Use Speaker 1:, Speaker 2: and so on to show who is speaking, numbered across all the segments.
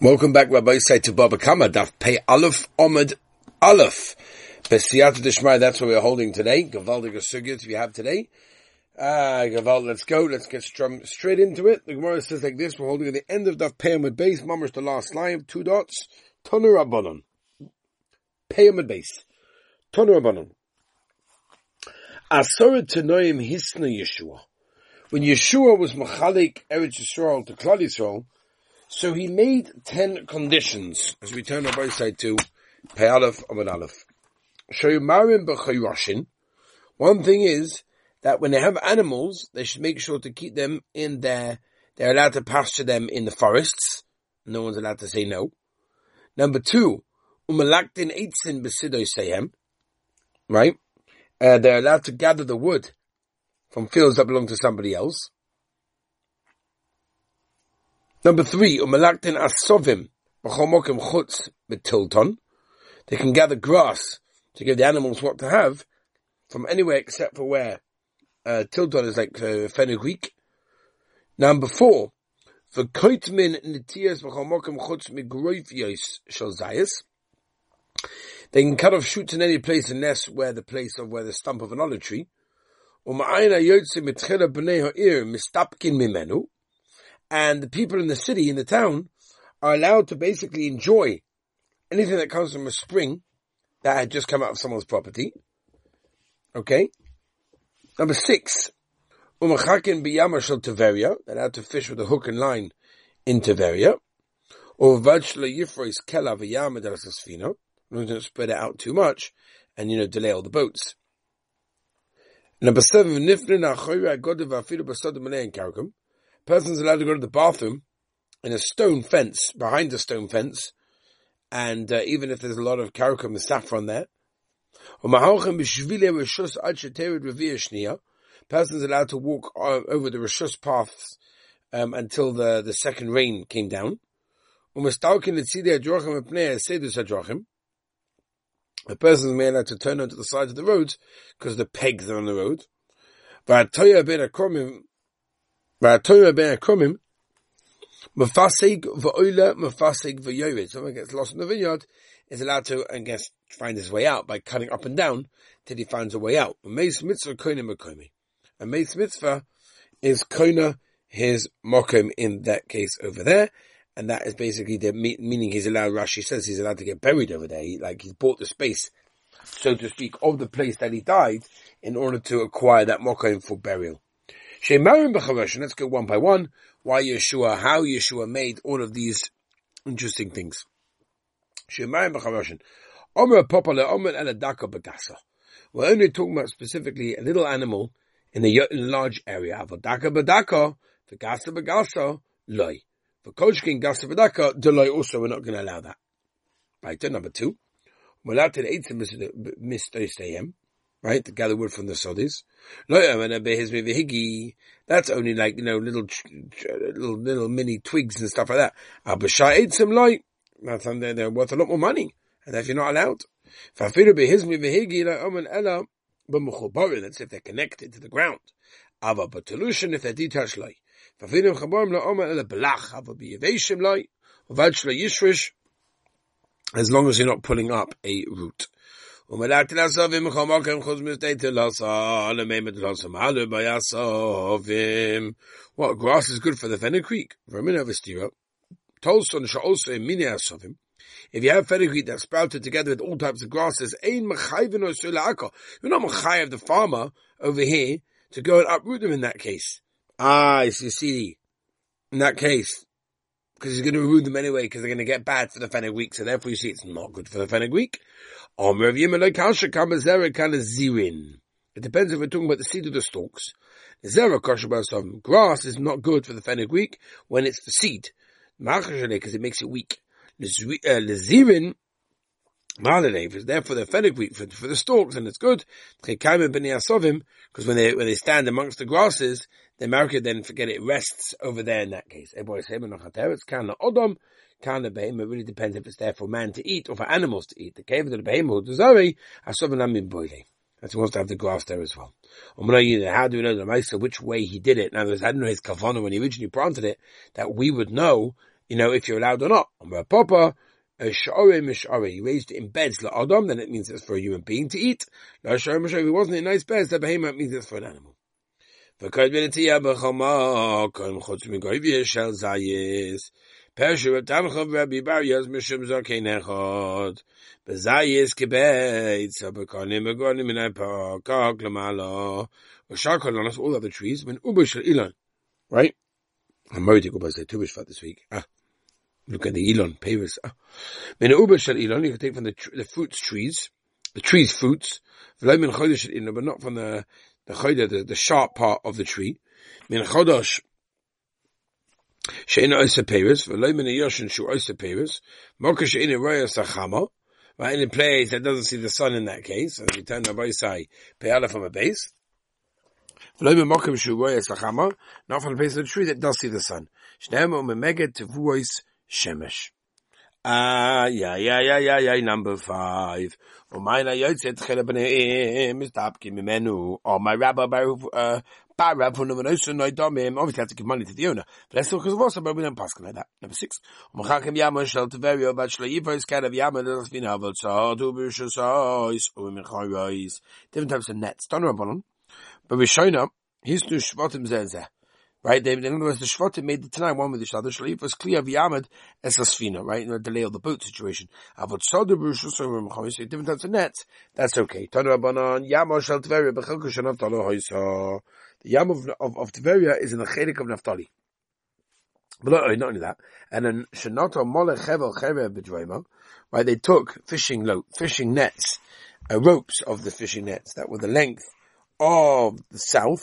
Speaker 1: Welcome back, Rabbi Say to Baba Kama, Daf Pei Aleph Omid Aleph. Besiyat Dishmai, that's what we're holding today. Gavaldig Sugyat we have today. Ah, Gavald, let's go. Let's get straight into it. The Gemara says like this, we're holding at the end of Daf Pei Omid Base, Mamash the last line, two dots, Tonu Rabbanon. Pei Omid Base. Tonu Rabbanon. Asara Tanoim Hisna Yeshua. When Yeshua was Machalik Eretz Yisrael to Klal Yisrael, so he made ten conditions, as we turn our side to Pei Aleph Amid Aleph. Shoyumarim b'chayrashin. One thing is that when they have animals, they should make sure to keep them in their, they're allowed to pasture them in the forests. No one's allowed to say no. Number two, umalaktin eitzin besido sehem. Right? Uh, they're allowed to gather the wood from fields that belong to somebody else. Number three, umalaktin asovim b'chomokim chutz betilton. They can gather grass to give the animals what to have from anywhere except for where uh, tilton is like uh, fenugreek. Number four, for koitmin nitias b'chomokim chutz migroifios shalzayas. They can cut off shoots in any place unless where the place of where the stump of an olive tree. And the people in the city, in the town, are allowed to basically enjoy anything that comes from a spring that had just come out of someone's property. Okay? Number six, umachakin biyama shel Tiveria, they're allowed to fish with a hook and line in Tiveria. Umm or vajla yifrois kela v'yama delasasfino, don't spread it out too much, and you know, delay all the boats. Number seven, nifrin achoyra godav afilu basodim in person's allowed to go to the bathroom in a stone fence, behind a stone fence, and uh, even if there's a lot of karakum and saffron there. Person's allowed to walk uh, over the Rishus paths um, until the, the second rain came down. A person may allowed to turn onto the side of the road because the pegs are on the road. V'atoyah ben akromim, mafasig v'oila, mafasig v'yored. Someone gets lost in the vineyard, is allowed to, I guess, find his way out by cutting up and down till he finds a way out. Mace mitzvah koina makomi. A mace mitzvah is koina his mokum in that case over there. And that is basically the meaning he's allowed, Rashi says he's allowed to get buried over there. He, like he's bought the space, so to speak, of the place that he died in order to acquire that mokum for burial. Shemarim b'chavashon. Let's go one by one. Why Yeshua? How Yeshua made all of these interesting things. Shemarim b'chavashon. Omer popala omer eladaka bagasa. We're only talking about specifically a little animal in a, large area. Avadaka badaka, v'gasa bagasa, loy. For koshkin gasa badaka, deloy also, we're not going to allow that. Right, number two. We're allowed to eat some mistoisayim right? To gather wood from the sodis. That's only like, you know, little, little, little mini twigs and stuff like that. Abashah some light. They're, they're worth a lot more money. And if you're not allowed. Say if they're connected to the ground. Ava batalushin if they're detached like. Fafidim chaborim la'omer ele belach. Ava biyaveshim like. Uvad shla yishrish. As long as you're not pulling up a root. ומלאק לעשו ומחומוקים חוץ משתי תלוסו, למימד תלוסו מעלו ביסובים. Well, grass is good for the fenugreek. For a minute of a steer, Tolson also in mini asovim. If you have fenugreek that's sprouted together with all types of grasses, ein mechayvin or sulaka. You're not mechayiv of the farmer over here to go and uproot them in that case. Ah, so you see, in that case, because he's going to ruin them anyway because they're going to get bad for the fenugreek. So therefore you see it's not good for the fenugreek. It depends if we're talking about the seed of the stalks. grass is not good for the fenugreek when it's the seed. Because it makes it weak. Uh, Lezirin, is there for the fenugreek, for, for the stalks, and it's good. Because when they, when they stand amongst the grasses, the America then forget it rests over there in that case. It's kind of odom, kind of. It really depends if it's there for man to eat or for animals to eat. The cave of the behem who desari asovanam. That's he wants to have the grass there as well. How do we know the Maisa which way he did it? Now, there's, I don't know his kavana when he originally planted it, that we would know you know, if you're allowed or not. Papa, he raised it in beds like Adam, then it means it's for a human being to eat. If it wasn't in nice beds, the behemoth means it's for an animal. וכהן בנטייה בחמוקם חוץ מגויביה של זייס. פרשו ותמכו ורבי בר יוז משום זוקין אחד. בזייס כבייץ, הבקונים וגונים מן הפקוק למעלה. ושאר כל us all other trees, when uber shel ilon. Right? I'm worried to go by the two for this week. Ah. Look at the Elon, Paris. Ah. When uber shel Elon, you can take from the, the fruits trees, the trees fruits, V'lo min chodesh shel Elon, but not from the the chayda, the, the sharp part of the tree. Min chodosh she'ina oisa peris, v'loy min yoshin shu oisa peris, moka she'ina roya sachama, right, in a place that doesn't see the sun in that case, so we turn the boisai, pe'ala from a base, min not from the base of the tree that does see the sun. Shemesh. Ah, yeah, yeah, yeah, yeah, yeah, number five. Umayna yotzet chele b'neim is tapki mimenu. Or my rabbi uh, Barav who nominosu no domim. Obviously, have to give money to the owner. But that's because of also, but we don't pass like that. Number six. Umachakim yama shel teverio bat shleiva is kind of yama doesn't mean avot so tu b'rishus ois u'michayois. Different types of nets. Don't know about them. But Rishona, he's to shvatim zezeh. Right? They, in other words, the Shvatim made the Tanai one with each other. Shalif was clear Yamad as a Sfina, right? In the delay of the boat situation. Avot Soda Brushus different types of nets. That's okay. Tanu Abanon, Yama Shal Tveria, Bechelku Shanav Talo Hoysa. The Yam of, of, of Tveria is in the Chedik of Naftali. But not, not only that, and then Shanato Mole Chevel Chevel B'Dvema, right? They took fishing lo- fishing nets, uh, ropes of the fishing nets that were the length of the south,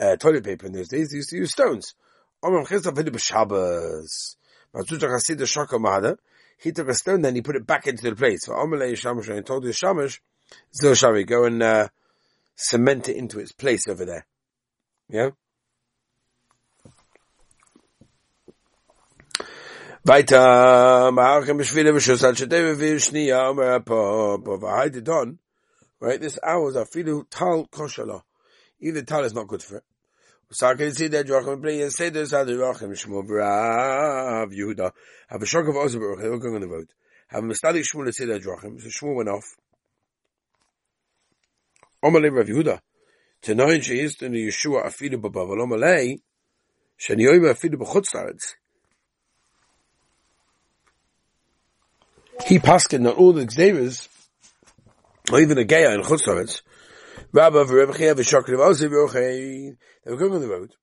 Speaker 1: uh, toilet paper in those days, they used to use stones. He took a stone, then he put it back into the place. Shamash and told the Shamash, Zil Shari, go and uh, cement it into its place over there. Yeah? Right, this hours are Filu Tal Koshala. Even Tal is not good for it. Sakin see that Joachim play and other Joachim Shmuel Brav Yehuda. Have a shock of they were going on the road. Have a mistadi Shmuel say that Joachim. So Shmuel went off. Omalei Rav Yehuda. To know in Sheist the Yeshua Afidu Babav. Omalei. Shani Yoyim Afidu B'chutz He paskin that all the Xavers, or even the Geya in Chutz They were going on the road.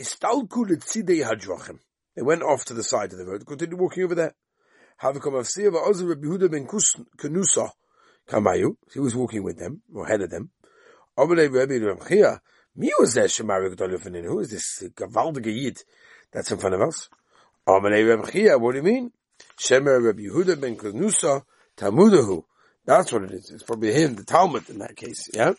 Speaker 1: Istalku l'tzidei. They went off to the side of the road, continued walking over there. Yehuda ben Kamayu. He was walking with them, or ahead of them. Mi was there Shemari Who is this Gavaldige Yid that's in front of us? What do you mean? Ben Tamudahu. That's what it is. It's probably him, the Talmud in that case. Yeah.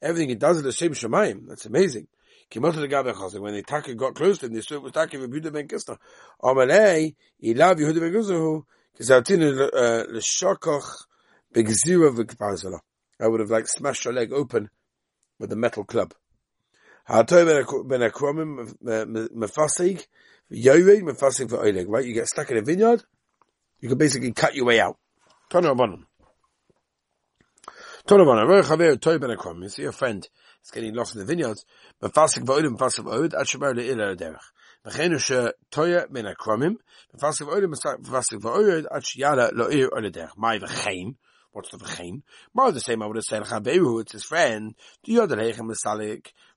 Speaker 1: Everything he does is the same Shemaim. That's amazing. When the Taka got close to him, they saw it was Taka Yehuda ben Kisna. Amalei, Ilav Yehuda ben Kisna, Kizartinu uh, l'shakoch begzira v'kpazala. I would have like smashed your leg open with a metal club. Ha'atoy ben akromim mefasig, yoyred mefasig right? You get stuck in a vineyard, you can basically cut your way out. You see your friend is getting lost in the vineyards. Le'il what's the v'chein? More the same I would have said, chaberu, it's his friend,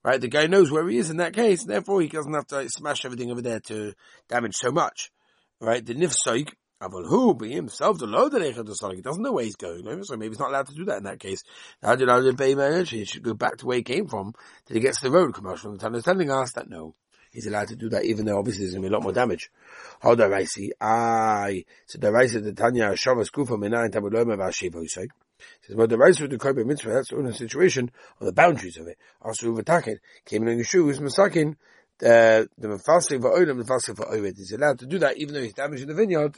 Speaker 1: right? The guy knows where he is in that case, and therefore he doesn't have to like, smash everything over there to damage so much. Right? The nifsoik, Aval who be himself the load that He doesn't know where he's going. So maybe he's not allowed to do that in that case. How did pay marriage? He should go back to where he came from till he gets to the road. Commercial the is telling us that no. He's allowed to do that even though obviously there's going to be a lot more damage. How do I see? I so the of the Tanya Shavas Kufa Mina and Tabuloma Vashiva say. Says, well, the rice with the Kobe Mitzvah, that's the only situation on the boundaries of it. Also, Uvatakin came in the shoes, Masakin, uh, the for Oilam, the Mafasi for Oivet. He's allowed to do that even though he's damaging the vineyard.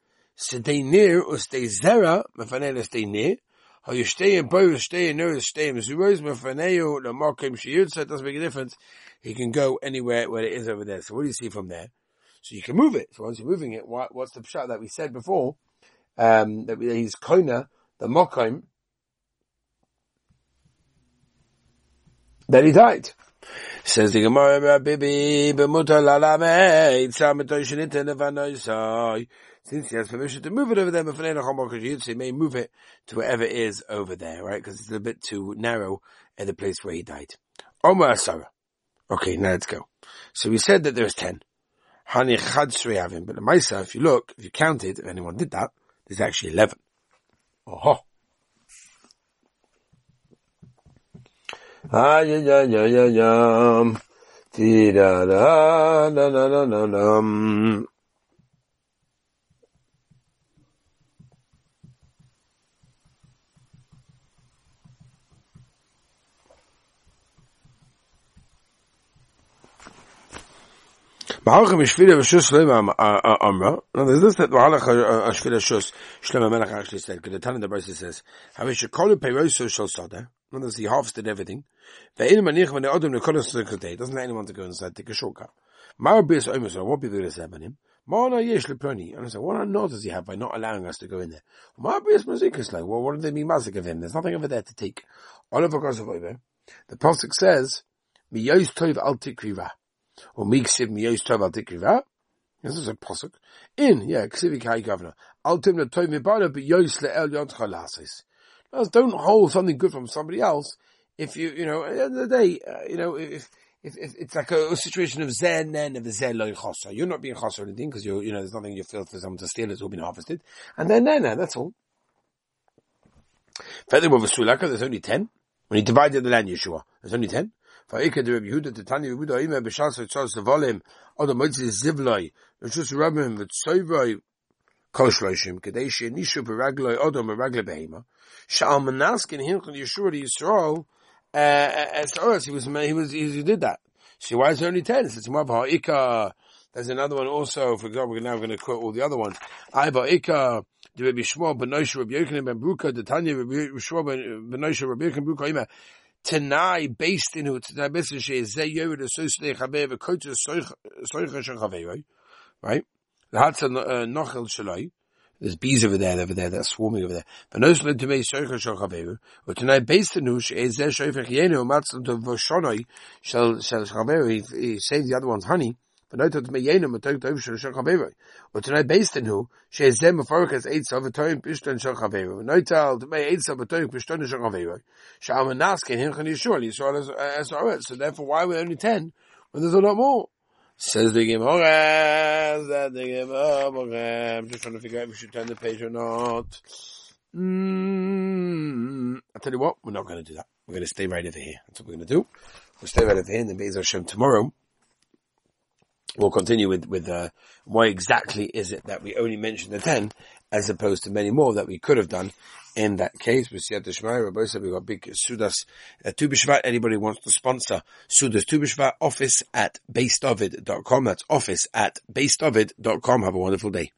Speaker 1: Stay near or stay zera, mefanei stay near. How you stay in both, stay in near, stay in mezuros, mefanei the markim shiyud, so it doesn't make a difference. He can go anywhere where it is over there. So what do you see from there? So you can move it. So once you're moving it, what, what's the shot that we said before? Um, that he's koina, the mokim, that he died. Says the Gemara, Bibi, sheniten levanoisai since he has permission to move it over there, so he may move it to wherever it is over there, right? Because it's a bit too narrow at the place where he died. Omar Asara. Okay, now let's go. So we said that there's ten. Hani Chadsri Avim. But the Maisa, if you look, if you counted, if anyone did that, there's actually eleven. Oh. Yeah. Ti-da, da, da, da, da, da, v'shus lema amra. Now there's this that Ma'alcha ashvila shus Shlomo Melech actually said, because the Tana the Brisa says, Havish shekolu peiroso shal sada. In other words, he harvested everything. Ve'in manich v'ne odom nekolos lekotei. Doesn't let anyone to go inside, take a shortcut. Ma'ar bis oimus, what people going to say about him? Ma'ana yesh leproni. And I said, what not does he have by not allowing us to go in there? Ma'ar bis mazikas like, well, what do they mean mazik of him? There's nothing over there to take. Oliver Gosov The Pasuk says, Miyos tov al tikriva. Or Miksiv Miyos Tov Al Tikriva. This is a posuk. In, yeah, Ksivi Kai Governor. Ultim the Tov Mibana, but Yos Le'el Yont Chalasis. Don't hold something good from somebody else if you, you know, at the end of the day, uh, you know, if, if, if, it's like a, a situation of zen and of zen loy chosa. You're not being chosa or anything because you you know, there's nothing you feel for someone to steal. It's all been harvested. And then, then, that's all. Furthermore, Sulaka, there's only ten. When he divided the land, Yeshua, there's only ten. Va'ikad Rabbi Yehuda Titani Yehuda Ima B'shas Tzos Levolim Oda Moitzi Zivloi Rishus Rabbim V'tsoivoi Kol Shloshim Kadei She'nishu B'ragloi Oda B'ragle Behema Sha'al Manaskin Hinchon Yeshua Yisrael Uh, uh, uh, oh, as Oros he was he was he did that. So why is there only ten? It's more Ika. There's another one also. For example, we're now going to quote all the other ones. I Ika. The Rabbi Shmuel ben Nosha Rabbi Yochanan ben Bruka, the Tanya Rabbi Shmuel ben Nosha Rabbi Yochanan Bruka Ima, Tanai based in it, Tanai based in it, Zeh Yored Associate Chaber, V'kotu Soicha Shem Chaver, right? The Hatza Nochel Shaloi, there's bees over there, over there, they're swarming over there. But no slid to me Soicha Shem Chaver, but based in Hush, Zeh Shoifech Yenu, Matzah to Voshonoi, Shel Chaver, er he saved the other one's honey, v'notot meyenim v'toik tov shel shel chaveru. Or tonight based in who she'ezem er meforikas eitz of a toim pishton shel chaveru. V'noital to me eitz of a toim pishton shel chaveru. Sha'am anaskin hinchen yishur yisrael as aretz. So therefore, why we only ten when there's a lot more? Says the Gemara, that the Gemara, I'm just trying to figure out if we should turn the page or not. Mm, I'll tell you what, we're not going to do that. We're going to stay right over here. That's what we're going to do. We'll stay right over here and then Be'ez Hashem tomorrow we'll continue with, with, uh, why exactly is it that we only mention the 10 as opposed to many more that we could have done in that case. We see at the Shemai, Rabbi said we got big Sudas uh, Tu B'Shvat. Anybody wants to sponsor Sudas Tu B'Shvat, office at basedovid.com. That's office at basedovid.com. Have a wonderful day.